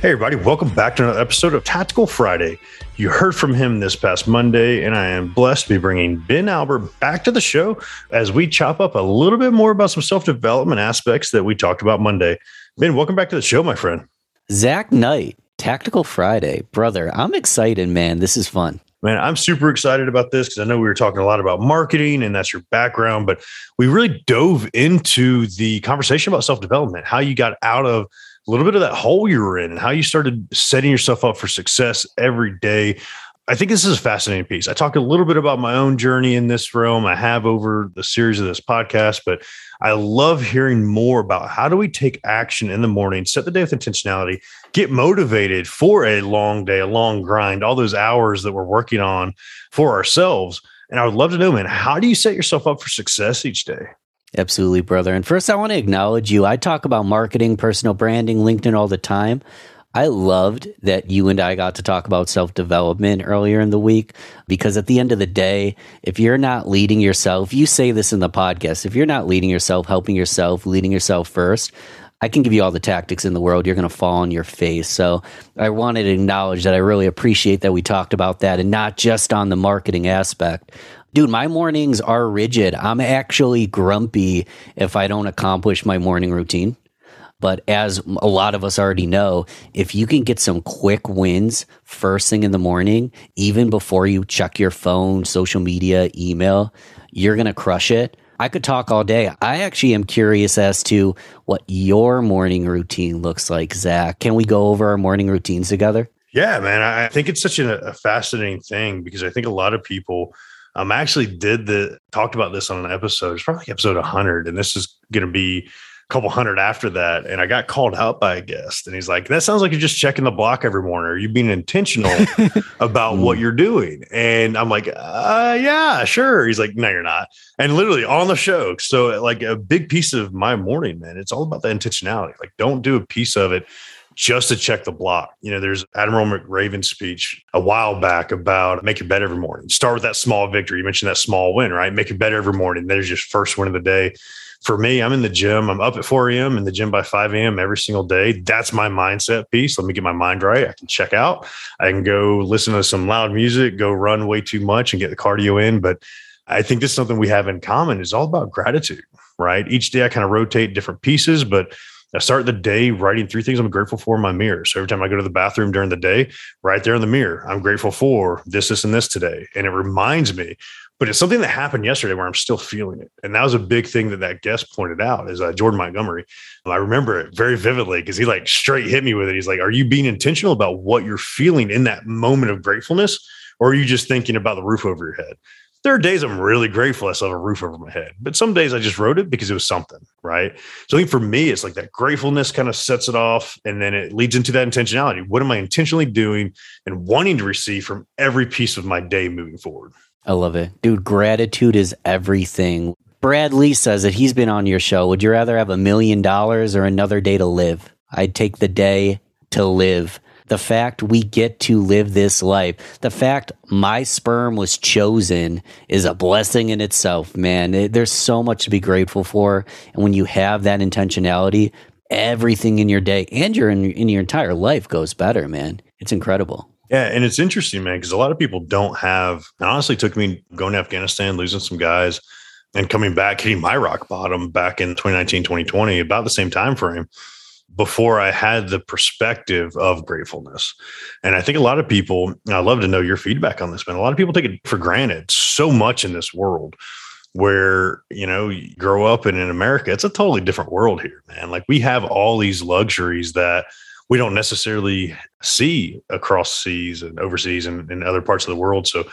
Hey, everybody, welcome back to another episode of Tactical Friday. You heard from him this past Monday, and I am blessed to be bringing Ben Albert back to the show as we chop up a little bit more about some self development aspects that we talked about Monday. Ben, welcome back to the show, my friend. Zach Knight, Tactical Friday. Brother, I'm excited, man. This is fun. Man, I'm super excited about this because I know we were talking a lot about marketing and that's your background, but we really dove into the conversation about self development, how you got out of a little bit of that hole you were in and how you started setting yourself up for success every day. I think this is a fascinating piece. I talk a little bit about my own journey in this realm. I have over the series of this podcast, but I love hearing more about how do we take action in the morning, set the day with intentionality, get motivated for a long day, a long grind, all those hours that we're working on for ourselves. And I would love to know, man, how do you set yourself up for success each day? Absolutely, brother. And first, I want to acknowledge you. I talk about marketing, personal branding, LinkedIn all the time. I loved that you and I got to talk about self development earlier in the week because at the end of the day, if you're not leading yourself, you say this in the podcast, if you're not leading yourself, helping yourself, leading yourself first, I can give you all the tactics in the world. You're going to fall on your face. So I wanted to acknowledge that I really appreciate that we talked about that and not just on the marketing aspect. Dude, my mornings are rigid. I'm actually grumpy if I don't accomplish my morning routine. But as a lot of us already know, if you can get some quick wins first thing in the morning, even before you check your phone, social media, email, you're going to crush it. I could talk all day. I actually am curious as to what your morning routine looks like, Zach. Can we go over our morning routines together? Yeah, man. I think it's such a, a fascinating thing because I think a lot of people um, I actually did the talked about this on an episode. It's probably episode 100, and this is going to be a couple hundred after that. And I got called out by a guest, and he's like, "That sounds like you're just checking the block every morning. Are you being intentional about what you're doing?" And I'm like, uh, "Yeah, sure." He's like, "No, you're not." And literally on the show, so like a big piece of my morning, man, it's all about the intentionality. Like, don't do a piece of it just to check the block. You know, there's Admiral McRaven's speech a while back about make your bed every morning. Start with that small victory. You mentioned that small win, right? Make your bed every morning. There's your first win of the day. For me, I'm in the gym. I'm up at 4 a.m. in the gym by 5 a.m. every single day. That's my mindset piece. Let me get my mind right. I can check out. I can go listen to some loud music, go run way too much and get the cardio in. But I think this is something we have in common. It's all about gratitude, right? Each day I kind of rotate different pieces, but I start the day writing three things I'm grateful for in my mirror. So every time I go to the bathroom during the day, right there in the mirror, I'm grateful for this, this, and this today. And it reminds me, but it's something that happened yesterday where I'm still feeling it. And that was a big thing that that guest pointed out is uh, Jordan Montgomery. I remember it very vividly because he like straight hit me with it. He's like, are you being intentional about what you're feeling in that moment of gratefulness? Or are you just thinking about the roof over your head? There are days I'm really grateful I still have a roof over my head, but some days I just wrote it because it was something, right? So I think for me, it's like that gratefulness kind of sets it off and then it leads into that intentionality. What am I intentionally doing and wanting to receive from every piece of my day moving forward? I love it. Dude, gratitude is everything. Brad Lea says that he's been on your show. Would you rather have a million dollars or another day to live? I'd take the day to live the fact we get to live this life, the fact my sperm was chosen is a blessing in itself, man. It, there's so much to be grateful for. And when you have that intentionality, everything in your day and your in, in your entire life goes better, man. It's incredible. Yeah, and it's interesting, man, because a lot of people don't have. Honestly took me going to Afghanistan, losing some guys, and coming back, hitting my rock bottom back in 2019, 2020, about the same time frame before I had the perspective of gratefulness. And I think a lot of people, I'd love to know your feedback on this, man. A lot of people take it for granted so much in this world where, you know, you grow up and in America, it's a totally different world here, man. Like we have all these luxuries that we don't necessarily see across seas and overseas and in other parts of the world. So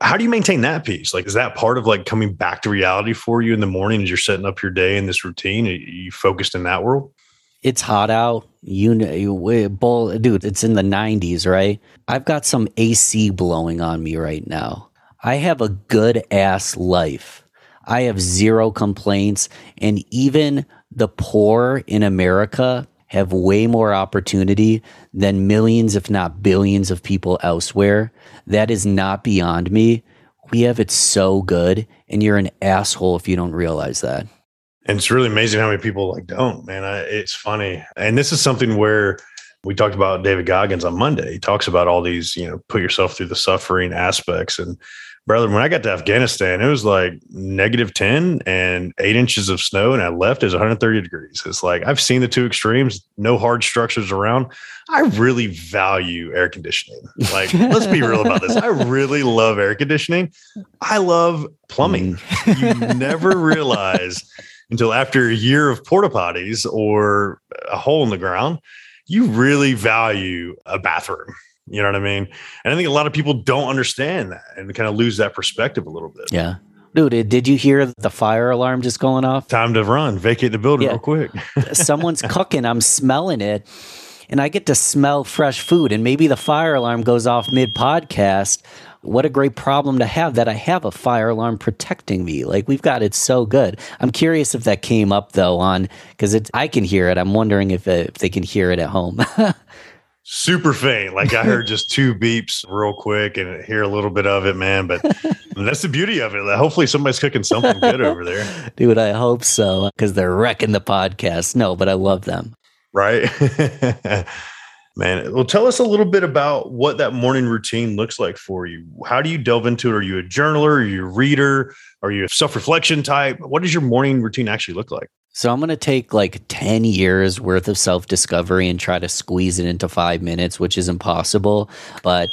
how do you maintain that piece? Like, is that part of like coming back to reality for you in the morning as you're setting up your day in this routine? Are you focused in that world? It's hot out. You know, bull, dude, it's in the 90s, right? I've got some AC blowing on me right now. I have a good ass life. I have zero complaints. And even the poor in America have way more opportunity than millions, if not billions, of people elsewhere. That is not beyond me. We have it so good, and you're an asshole if you don't realize that. And it's really amazing how many people like don't, man. I, it's funny. And this is something where we talked about David Goggins on Monday. He talks about all these, you know, put yourself through the suffering aspects. And brother, when I got to Afghanistan, it was like negative 10 and eight inches of snow, and I left is 130 degrees. It's like I've seen the two extremes, no hard structures around. I really value air conditioning. Like, let's be real about this. I really love air conditioning. I love plumbing. Mm. you never realize until after a year of porta potties or a hole in the ground, you really value a bathroom. You know what I mean? And I think a lot of people don't understand that and kind of lose that perspective a little bit. Yeah. Dude, did you hear the fire alarm just going off? Time to run, vacate the building yeah. real quick. Someone's cooking. I'm smelling it and I get to smell fresh food. And maybe the fire alarm goes off mid podcast what a great problem to have that I have a fire alarm protecting me. Like we've got it so good. I'm curious if that came up though on because it's I can hear it. I'm wondering if uh, if they can hear it at home. Super faint. Like I heard just two beeps real quick and hear a little bit of it, man. But that's the beauty of it. Hopefully somebody's cooking something good over there. Dude, I hope so because they're wrecking the podcast. No, but I love them. Right. Man, well, tell us a little bit about what that morning routine looks like for you. How do you delve into it? Are you a journaler? Are you a reader? Are you a self reflection type? What does your morning routine actually look like? So, I'm going to take like 10 years worth of self discovery and try to squeeze it into five minutes, which is impossible. But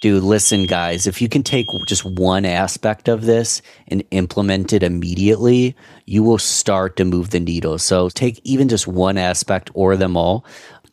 dude, listen, guys, if you can take just one aspect of this and implement it immediately, you will start to move the needle. So take even just one aspect or them all.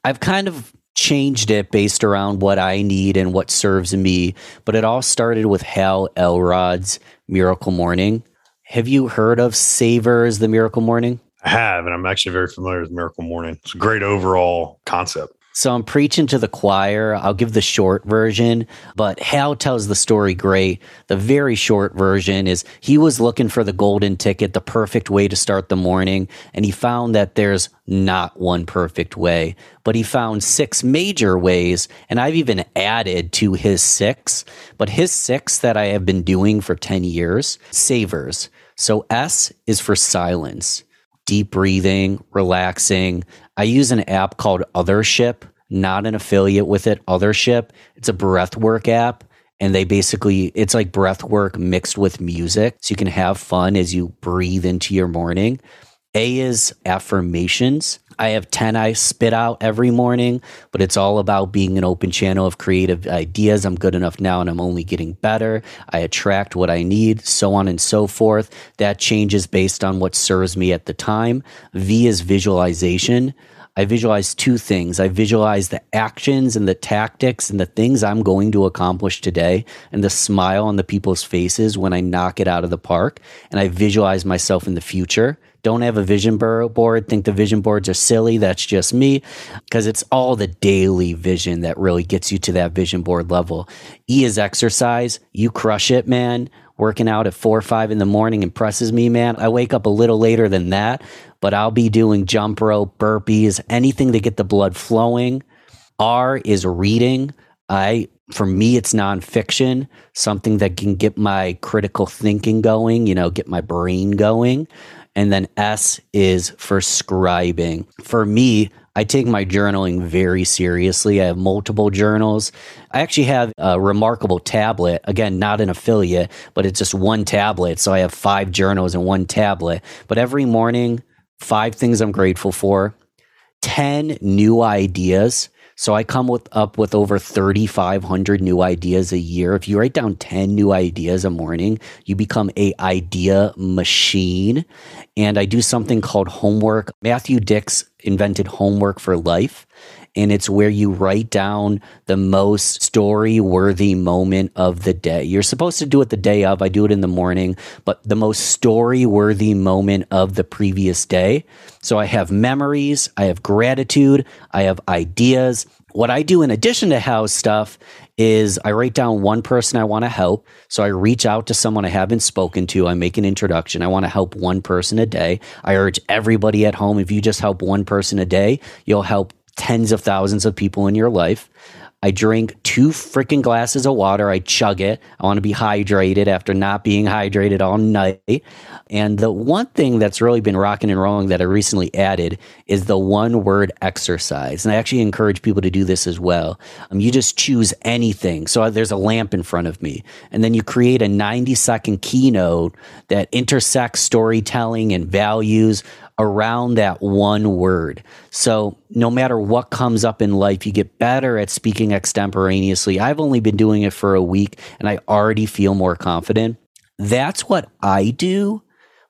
I've kind of changed it based around what I need and what serves me. But it all started with Hal Elrod's Miracle Morning. Have you heard of Savers the Miracle Morning? I have, and I'm actually very familiar with Miracle Morning. It's a great overall concept. So I'm preaching to the choir. I'll give the short version, but Hal tells the story great. The very short version is he was looking for the golden ticket, the perfect way to start the morning, and he found that there's not one perfect way, but he found six major ways, and I've even added to his six, but his six that I have been doing for 10 years, savers. So S is for silence deep breathing, relaxing. I use an app called Othership, not an affiliate with it, Othership. It's a breathwork app. And they basically, it's like breathwork mixed with music. So you can have fun as you breathe into your morning. A is affirmations. I have 10 I spit out every morning, but it's all about being an open channel of creative ideas. I'm good enough now and I'm only getting better. I attract what I need, so on and so forth. That changes based on what serves me at the time. V is visualization. I visualize two things. I visualize the actions and the tactics and the things I'm going to accomplish today and the smile on the people's faces when I knock it out of the park. And I visualize myself in the future don't have a vision board, think the vision boards are silly. That's just me because it's all the daily vision that really gets you to that vision board level. E is exercise. You crush it, man. Working out at four or five in the morning impresses me, man. I wake up a little later than that, but I'll be doing jump rope, burpees, anything to get the blood flowing. R is reading. I for me it's nonfiction, something that can get my critical thinking going, you know, get my brain going. And then S is for scribing. For me, I take my journaling very seriously. I have multiple journals. I actually have a reMarkable tablet. Again, not an affiliate, but it's just one tablet. So I have five journals and one tablet. But every morning, five things I'm grateful for, 10 new ideas so I come with up with over 3,500 new ideas a year. If you write down 10 new ideas a morning, you become a idea machine. And I do something called homework. Matthew Dicks invented homework for life. And it's where you write down the most story worthy moment of the day. You're supposed to do it the day of. I do it in the morning, but the most story worthy moment of the previous day. So I have memories, I have gratitude, I have ideas. What I do in addition to Hal's stuff is I write down one person I want to help. So I reach out to someone I haven't spoken to. I make an introduction. I want to help one person a day. I urge everybody at home if you just help one person a day, you'll help tens of thousands of people in your life. I drink two freaking glasses of water. I chug it. I want to be hydrated after not being hydrated all night. And the one thing that's really been rocking and rolling that I recently added is the one word exercise. And I actually encourage people to do this as well. Um, you just choose anything. So there's a lamp in front of me, and then you create a 90 second keynote that intersects storytelling and values around that one word. So, no matter what comes up in life, you get better at speaking extemporaneously. I've only been doing it for a week and I already feel more confident. That's what I do.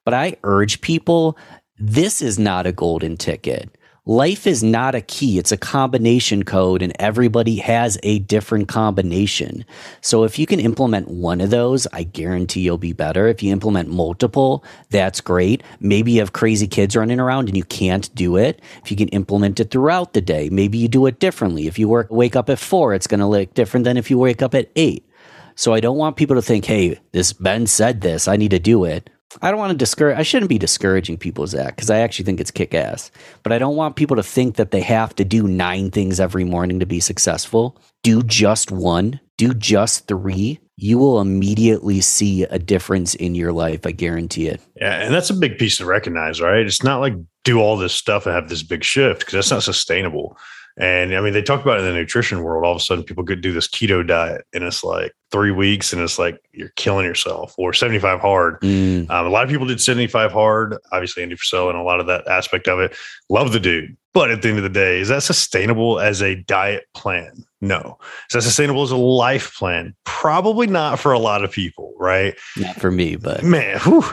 But I urge people this is not a golden ticket. Life is not a key, it's a combination code, and everybody has a different combination. So, if you can implement one of those, I guarantee you'll be better. If you implement multiple, that's great. Maybe you have crazy kids running around and you can't do it. If you can implement it throughout the day, maybe you do it differently. If you work, wake up at four, it's going to look different than if you wake up at eight. So, I don't want people to think, hey, this Ben said this, I need to do it. I don't want to discourage. I shouldn't be discouraging people, Zach, because I actually think it's kick ass. But I don't want people to think that they have to do nine things every morning to be successful. Do just one. Do just three. You will immediately see a difference in your life. I guarantee it. Yeah, and that's a big piece to recognize, right? It's not like do all this stuff and have this big shift because that's not sustainable. And I mean, they talk about in the nutrition world, all of a sudden people could do this keto diet and it's like three weeks and it's like you're killing yourself or 75 hard. Mm. Um, a lot of people did 75 hard, obviously Andy Frisella and a lot of that aspect of it. Love the dude. But at the end of the day, is that sustainable as a diet plan? No. Is that sustainable as a life plan? Probably not for a lot of people, right? Not for me, but man, whew,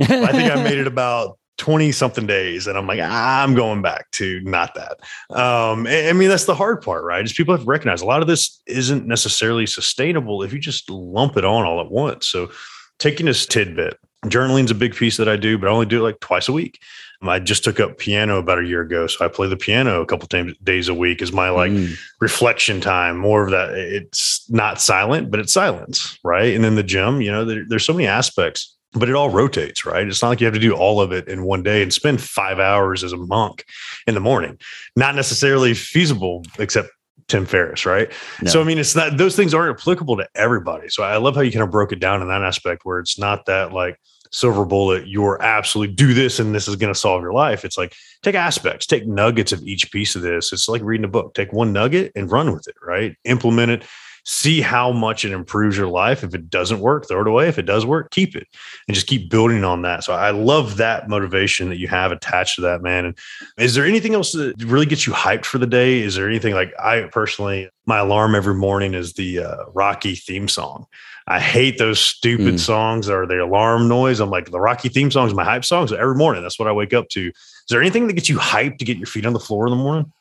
I think I made it about 20 something days and i'm like i'm going back to not that um i mean that's the hard part right is people have to recognize a lot of this isn't necessarily sustainable if you just lump it on all at once so taking this tidbit journaling's a big piece that i do but i only do it like twice a week I just took up piano about a year ago, so I play the piano a couple times days a week as my like mm. reflection time. More of that, it's not silent, but it's silence, right? And then the gym, you know, there, there's so many aspects but it all rotates, right? It's not like you have to do all of it in one day and spend five hours as a monk in the morning. Not necessarily feasible, except Tim Ferriss, right? No. So I mean, it's not those things aren't applicable to everybody. So I love how you kind of broke it down in that aspect where it's not that like silver bullet, you're absolutely do this and this is going to solve your life. It's like take aspects, take nuggets of each piece of this. It's like reading a book. Take one nugget and run with it, right? Implement it see how much it improves your life. If it doesn't work, throw it away. If it does work, keep it and just keep building on that. So I love that motivation that you have attached to that, man. And is there anything else that really gets you hyped for the day? Is there anything like I personally, my alarm every morning is the uh, Rocky theme song. I hate those stupid mm. songs or the alarm noise. I'm like, the Rocky theme song is my hype song. So every morning, that's what I wake up to. Is there anything that gets you hyped to get your feet on the floor in the morning?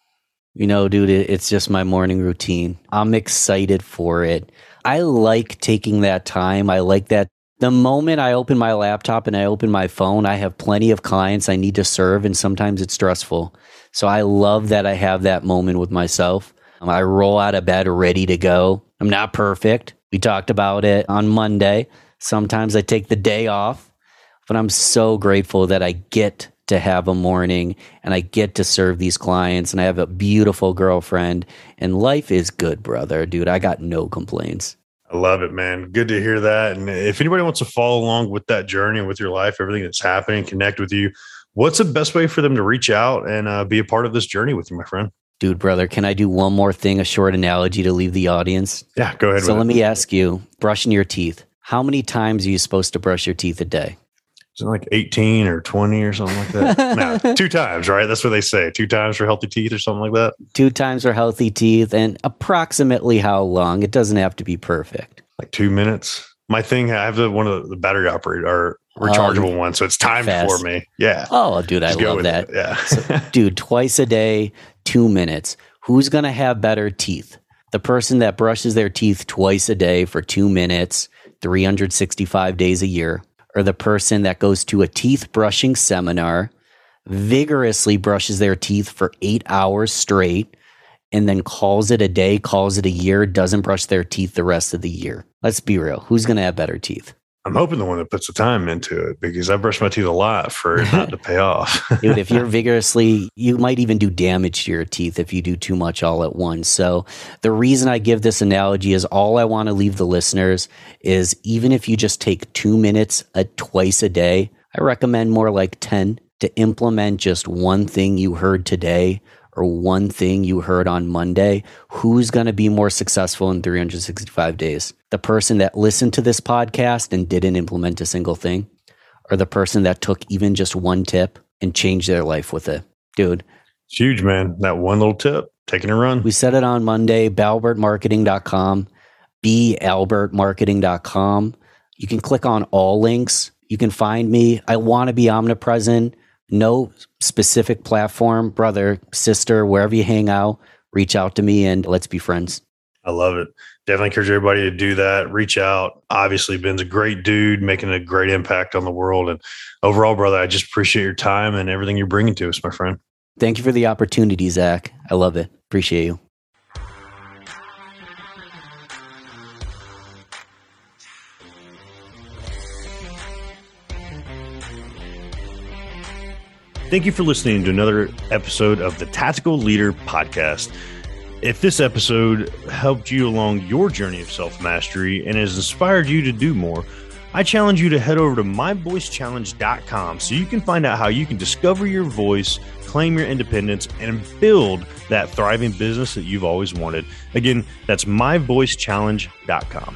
You know, dude, it's just my morning routine. I'm excited for it. I like taking that time. I like that. The moment I open my laptop and I open my phone, I have plenty of clients I need to serve, and sometimes it's stressful. So I love that I have that moment with myself. Um, I roll out of bed ready to go. I'm not perfect. We talked about it on Monday. Sometimes I take the day off, but I'm so grateful that I get to have a morning and I get to serve these clients and I have a beautiful girlfriend and life is good, brother. Dude, I got no complaints. I love it, man. Good to hear that. And if anybody wants to follow along with that journey with your life, everything that's happening, connect with you, what's the best way for them to reach out and uh, be a part of this journey with you, my friend? Dude, brother, can I do one more thing, a short analogy to leave the audience? Yeah, go ahead. So let it. me ask you brushing your teeth. How many times are you supposed to brush your teeth a day? Is it like 18 or 20 or something like that? no, two times, right? That's what they say. Two times for healthy teeth or something like that. Two times for healthy teeth and approximately how long? It doesn't have to be perfect. Like two minutes. My thing, I have the one of the battery operated or rechargeable um, one, so it's timed for me. Yeah. Oh, dude, I Just love that. Yeah. so, dude, twice a day, two minutes. Who's going to have better teeth? The person that brushes their teeth twice a day for two minutes, 365 days a year, or the person that goes to a teeth brushing seminar, vigorously brushes their teeth for eight hours straight, and then calls it a day, calls it a year, doesn't brush their teeth the rest of the year. Let's be real. Who's going to have better teeth? I'm hoping the one that puts the time into it because I brush my teeth a lot for it not to pay off. Dude, if you're vigorously, you might even do damage to your teeth if you do too much all at once. So, the reason I give this analogy is all I want to leave the listeners is even if you just take two minutes a, twice a day, I recommend more like 10 to implement just one thing you heard today or one thing you heard on Monday, who's going to be more successful in 365 days? The person that listened to this podcast and didn't implement a single thing, or the person that took even just one tip and changed their life with it? Dude, it's huge, man. That one little tip, taking a run. We said it on Monday, balbertmarketing.com, balbertmarketing.com. You can click on all links. You can find me. I want to be omnipresent no specific platform, brother, sister, wherever you hang out, reach out to me and let's be friends. I love it. Definitely encourage everybody to do that. Reach out. Obviously, Ben's a great dude, making a great impact on the world. And overall, brother, I just appreciate your time and everything you're bringing to us, my friend. Thank you for the opportunity, Zach. I love it. Appreciate you. Thank you for listening to another episode of the Tactical Leader Podcast. If this episode helped you along your journey of self mastery and has inspired you to do more, I challenge you to head over to myvoicechallenge.com so you can find out how you can discover your voice, claim your independence, and build that thriving business that you've always wanted. Again, that's myvoicechallenge.com.